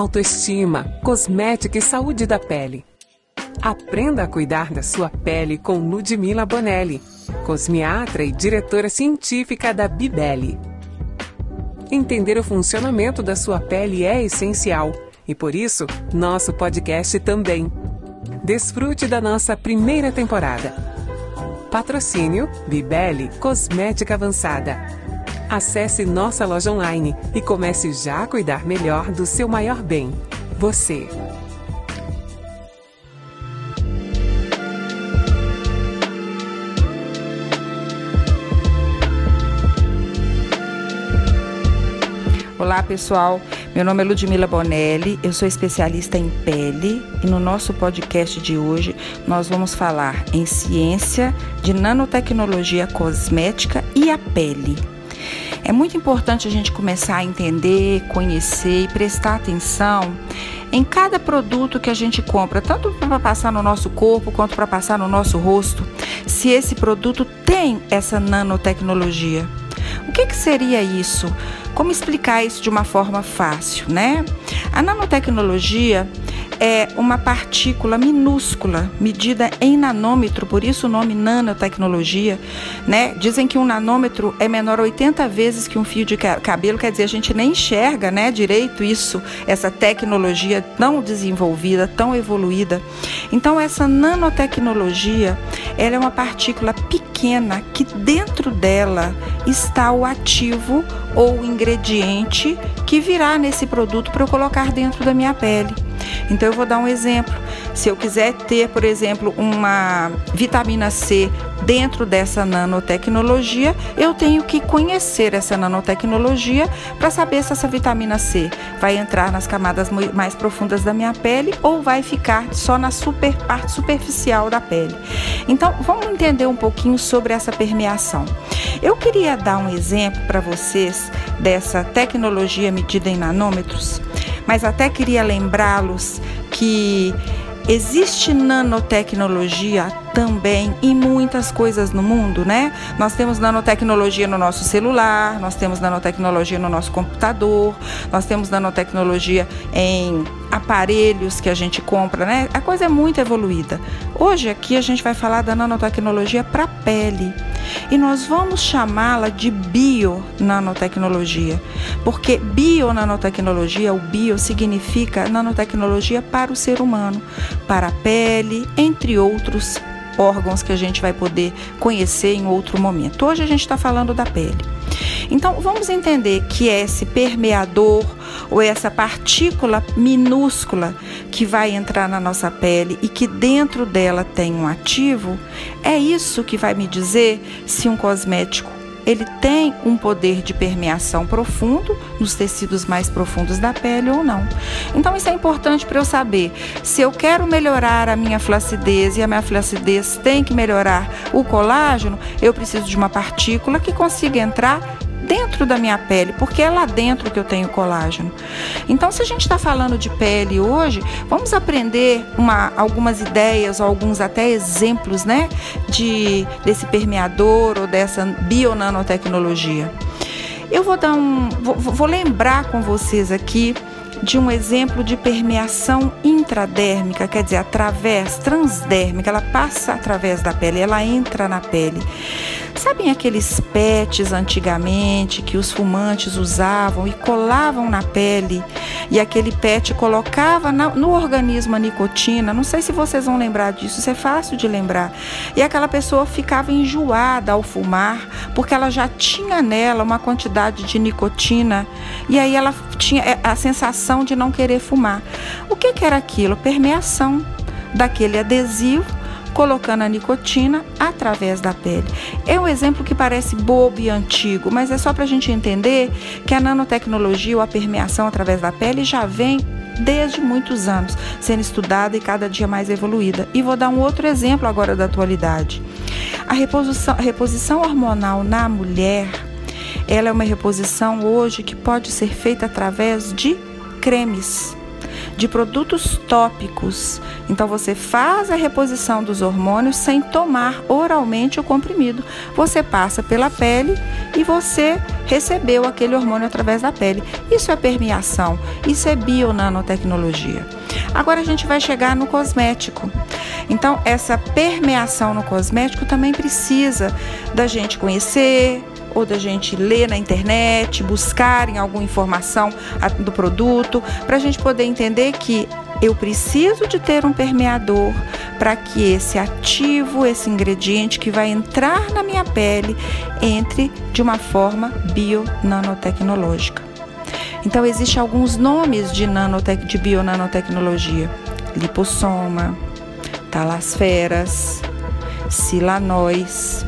autoestima, cosmética e saúde da pele. Aprenda a cuidar da sua pele com Ludmila Bonelli, cosmiatra e diretora científica da Bibele. Entender o funcionamento da sua pele é essencial e por isso nosso podcast também. Desfrute da nossa primeira temporada. Patrocínio Bibele Cosmética Avançada. Acesse nossa loja online e comece já a cuidar melhor do seu maior bem, você. Olá pessoal, meu nome é Ludmila Bonelli, eu sou especialista em pele e no nosso podcast de hoje nós vamos falar em ciência de nanotecnologia cosmética e a pele. É muito importante a gente começar a entender, conhecer e prestar atenção em cada produto que a gente compra, tanto para passar no nosso corpo quanto para passar no nosso rosto, se esse produto tem essa nanotecnologia. O que, que seria isso? Como explicar isso de uma forma fácil, né? A nanotecnologia é uma partícula minúscula, medida em nanômetro, por isso o nome nanotecnologia, né? Dizem que um nanômetro é menor 80 vezes que um fio de cabelo, quer dizer, a gente nem enxerga, né, direito isso, essa tecnologia tão desenvolvida, tão evoluída. Então essa nanotecnologia, ela é uma partícula pequena que dentro dela está o ativo ou o ingrediente que virá nesse produto para eu colocar dentro da minha pele. Então eu vou dar um exemplo. Se eu quiser ter, por exemplo, uma vitamina C dentro dessa nanotecnologia, eu tenho que conhecer essa nanotecnologia para saber se essa vitamina C vai entrar nas camadas mais profundas da minha pele ou vai ficar só na super, parte superficial da pele. Então, vamos entender um pouquinho sobre essa permeação. Eu queria dar um exemplo para vocês dessa tecnologia medida em nanômetros, mas até queria lembrá-los que existe nanotecnologia também em muitas coisas no mundo, né? Nós temos nanotecnologia no nosso celular, nós temos nanotecnologia no nosso computador, nós temos nanotecnologia em aparelhos que a gente compra, né? A coisa é muito evoluída. Hoje aqui a gente vai falar da nanotecnologia para pele e nós vamos chamá-la de bio-nanotecnologia, porque bio-nanotecnologia, o bio significa nanotecnologia para o ser humano, para a pele, entre outros órgãos que a gente vai poder conhecer em outro momento. Hoje a gente está falando da pele. Então vamos entender que esse permeador ou essa partícula minúscula que vai entrar na nossa pele e que dentro dela tem um ativo, é isso que vai me dizer se um cosmético ele tem um poder de permeação profundo nos tecidos mais profundos da pele ou não. Então isso é importante para eu saber se eu quero melhorar a minha flacidez e a minha flacidez tem que melhorar o colágeno, eu preciso de uma partícula que consiga entrar dentro da minha pele, porque é lá dentro que eu tenho colágeno. Então, se a gente está falando de pele hoje, vamos aprender uma, algumas ideias, alguns até exemplos, né, de desse permeador ou dessa bionanotecnologia. Eu vou dar um, vou, vou lembrar com vocês aqui de um exemplo de permeação intradérmica, quer dizer, através, transdérmica, ela passa através da pele, ela entra na pele. Sabem aqueles pets antigamente que os fumantes usavam e colavam na pele e aquele pet colocava no organismo a nicotina? Não sei se vocês vão lembrar disso, isso é fácil de lembrar. E aquela pessoa ficava enjoada ao fumar porque ela já tinha nela uma quantidade de nicotina e aí ela tinha é, a sensação de não querer fumar. O que, que era aquilo? Permeação daquele adesivo colocando a nicotina através da pele. É um exemplo que parece bobo e antigo, mas é só para a gente entender que a nanotecnologia ou a permeação através da pele já vem desde muitos anos sendo estudada e cada dia mais evoluída. E vou dar um outro exemplo agora da atualidade. A reposição, reposição hormonal na mulher, ela é uma reposição hoje que pode ser feita através de cremes de produtos tópicos. Então você faz a reposição dos hormônios sem tomar oralmente o comprimido. Você passa pela pele e você recebeu aquele hormônio através da pele. Isso é permeação, isso é bionanotecnologia. Agora a gente vai chegar no cosmético. Então, essa permeação no cosmético também precisa da gente conhecer, ou da gente ler na internet, buscar em alguma informação do produto, para a gente poder entender que eu preciso de ter um permeador para que esse ativo, esse ingrediente que vai entrar na minha pele, entre de uma forma bio-nanotecnológica. Então, existem alguns nomes de, nanotec, de bionanotecnologia: lipossoma, talasferas, silanóis.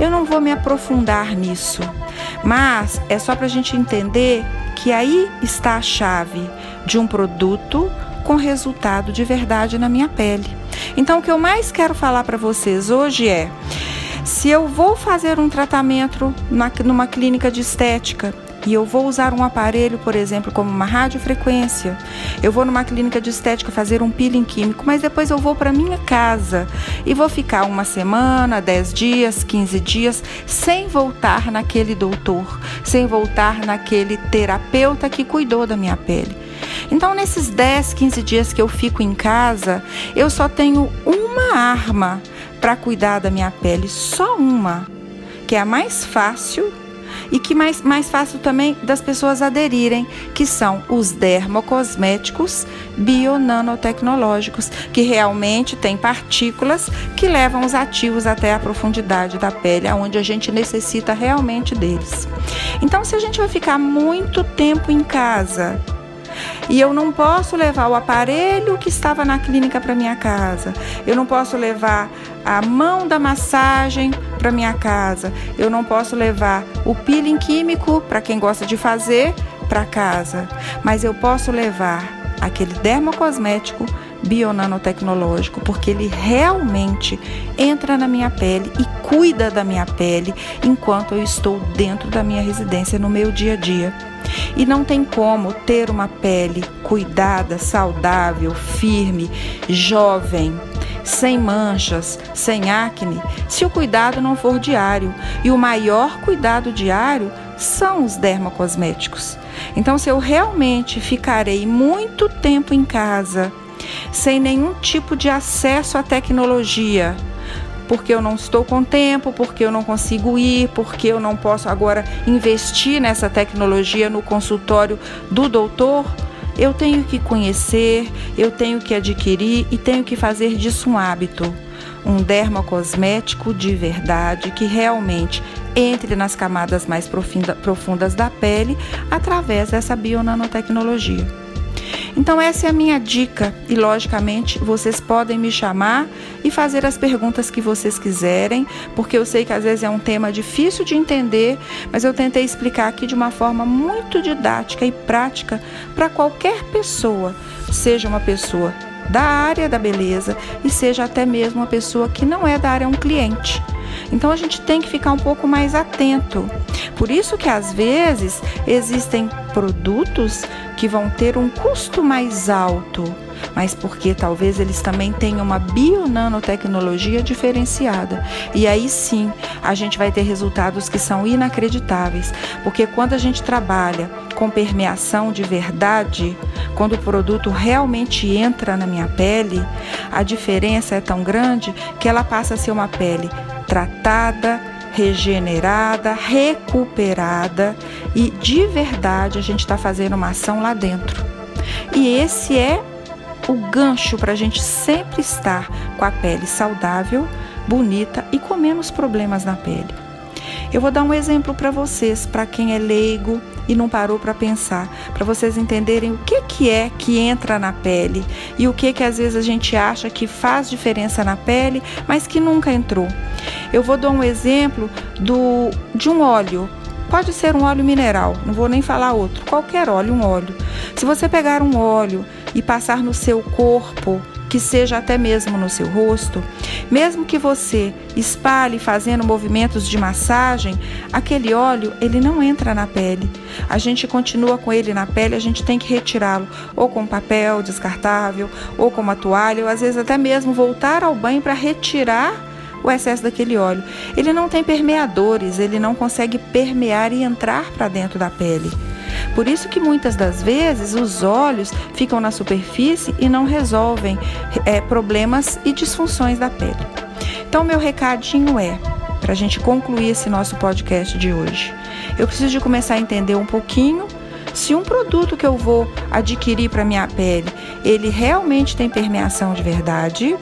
Eu não vou me aprofundar nisso, mas é só para a gente entender que aí está a chave de um produto com resultado de verdade na minha pele. Então, o que eu mais quero falar para vocês hoje é: se eu vou fazer um tratamento numa clínica de estética, e eu vou usar um aparelho, por exemplo, como uma radiofrequência, eu vou numa clínica de estética fazer um peeling químico, mas depois eu vou para minha casa. E vou ficar uma semana, 10 dias, 15 dias sem voltar naquele doutor, sem voltar naquele terapeuta que cuidou da minha pele. Então, nesses 10, 15 dias que eu fico em casa, eu só tenho uma arma para cuidar da minha pele, só uma, que é a mais fácil e que mais, mais fácil também das pessoas aderirem, que são os dermocosméticos bionanotecnológicos, que realmente têm partículas que levam os ativos até a profundidade da pele, aonde a gente necessita realmente deles. Então, se a gente vai ficar muito tempo em casa, e eu não posso levar o aparelho que estava na clínica para minha casa. Eu não posso levar a mão da massagem para minha casa. Eu não posso levar o peeling químico para quem gosta de fazer para casa. Mas eu posso levar aquele dermocosmético bionanotecnológico, porque ele realmente entra na minha pele e cuida da minha pele enquanto eu estou dentro da minha residência no meu dia a dia. E não tem como ter uma pele cuidada, saudável, firme, jovem, sem manchas, sem acne, se o cuidado não for diário. E o maior cuidado diário são os dermocosméticos. Então, se eu realmente ficarei muito tempo em casa, sem nenhum tipo de acesso à tecnologia, porque eu não estou com tempo, porque eu não consigo ir, porque eu não posso agora investir nessa tecnologia no consultório do doutor. Eu tenho que conhecer, eu tenho que adquirir e tenho que fazer disso um hábito. Um dermocosmético de verdade que realmente entre nas camadas mais profundas da pele através dessa bionanotecnologia. Então, essa é a minha dica e, logicamente, vocês podem me chamar e fazer as perguntas que vocês quiserem, porque eu sei que às vezes é um tema difícil de entender, mas eu tentei explicar aqui de uma forma muito didática e prática para qualquer pessoa, seja uma pessoa da área da beleza e seja até mesmo uma pessoa que não é da área, é um cliente. Então a gente tem que ficar um pouco mais atento. Por isso que às vezes existem produtos que vão ter um custo mais alto, mas porque talvez eles também tenham uma bionanotecnologia diferenciada. E aí sim, a gente vai ter resultados que são inacreditáveis, porque quando a gente trabalha com permeação de verdade, quando o produto realmente entra na minha pele, a diferença é tão grande que ela passa a ser uma pele tratada, regenerada, recuperada e de verdade a gente está fazendo uma ação lá dentro. E esse é o gancho para a gente sempre estar com a pele saudável, bonita e com menos problemas na pele. Eu vou dar um exemplo para vocês, para quem é leigo e não parou para pensar, para vocês entenderem o que, que é que entra na pele e o que que às vezes a gente acha que faz diferença na pele, mas que nunca entrou. Eu vou dar um exemplo do de um óleo. Pode ser um óleo mineral, não vou nem falar outro, qualquer óleo, um óleo. Se você pegar um óleo e passar no seu corpo, que seja até mesmo no seu rosto, mesmo que você espalhe fazendo movimentos de massagem, aquele óleo ele não entra na pele. A gente continua com ele na pele, a gente tem que retirá-lo ou com papel descartável, ou com uma toalha, ou às vezes até mesmo voltar ao banho para retirar o excesso daquele óleo. Ele não tem permeadores, ele não consegue permear e entrar para dentro da pele. Por isso que muitas das vezes os óleos ficam na superfície e não resolvem é, problemas e disfunções da pele. Então, meu recadinho é, para a gente concluir esse nosso podcast de hoje, eu preciso de começar a entender um pouquinho se um produto que eu vou adquirir para minha pele, ele realmente tem permeação de verdade,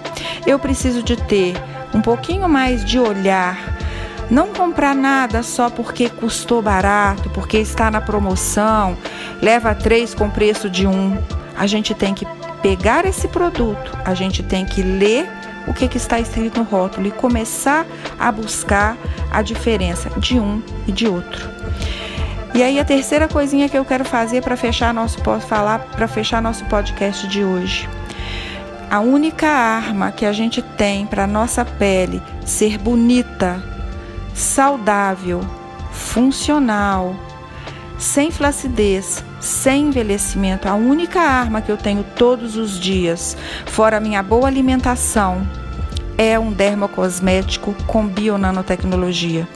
eu preciso de ter um pouquinho mais de olhar não comprar nada só porque custou barato, porque está na promoção, leva três com preço de um. A gente tem que pegar esse produto, a gente tem que ler o que, que está escrito no rótulo e começar a buscar a diferença de um e de outro. E aí a terceira coisinha que eu quero fazer para fechar nosso posso falar para fechar nosso podcast de hoje. A única arma que a gente tem para nossa pele ser bonita, saudável, funcional, sem flacidez, sem envelhecimento, a única arma que eu tenho todos os dias, fora a minha boa alimentação, é um dermocosmético com bionanotecnologia.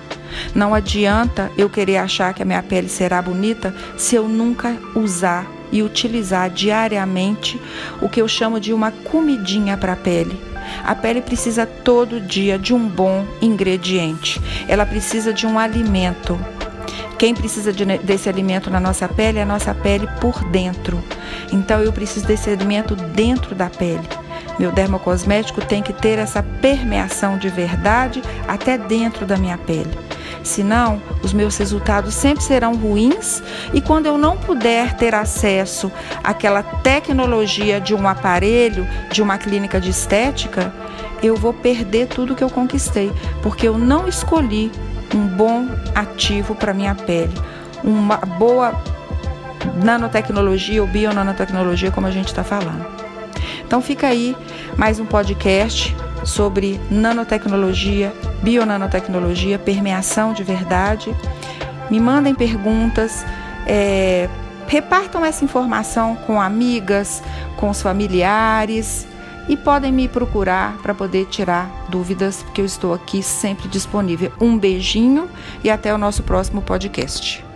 Não adianta eu querer achar que a minha pele será bonita se eu nunca usar e utilizar diariamente o que eu chamo de uma comidinha para a pele a pele precisa todo dia de um bom ingrediente. Ela precisa de um alimento. Quem precisa de, desse alimento na nossa pele é a nossa pele por dentro. Então eu preciso desse alimento dentro da pele. Meu dermocosmético tem que ter essa permeação de verdade até dentro da minha pele. Senão, os meus resultados sempre serão ruins e quando eu não puder ter acesso àquela tecnologia de um aparelho, de uma clínica de estética, eu vou perder tudo que eu conquistei, porque eu não escolhi um bom ativo para minha pele, uma boa nanotecnologia ou bionanotecnologia, como a gente está falando. Então fica aí mais um podcast sobre nanotecnologia, bionanotecnologia, permeação de verdade. Me mandem perguntas, é, repartam essa informação com amigas, com os familiares e podem me procurar para poder tirar dúvidas, porque eu estou aqui sempre disponível. Um beijinho e até o nosso próximo podcast.